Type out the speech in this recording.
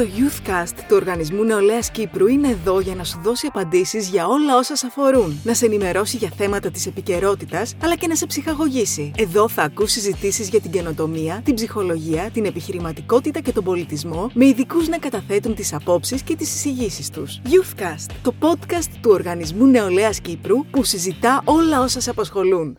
Το Youthcast του Οργανισμού Νεολαίας Κύπρου είναι εδώ για να σου δώσει απαντήσεις για όλα όσα σε αφορούν, να σε ενημερώσει για θέματα της επικαιρότητας, αλλά και να σε ψυχαγωγήσει. Εδώ θα ακούσει συζητήσεις για την καινοτομία, την ψυχολογία, την επιχειρηματικότητα και τον πολιτισμό, με ειδικούς να καταθέτουν τις απόψεις και τις εισηγήσεις τους. Youthcast, το podcast του Οργανισμού νεολαίας Κύπρου που συζητά όλα όσα σε απασχολούν.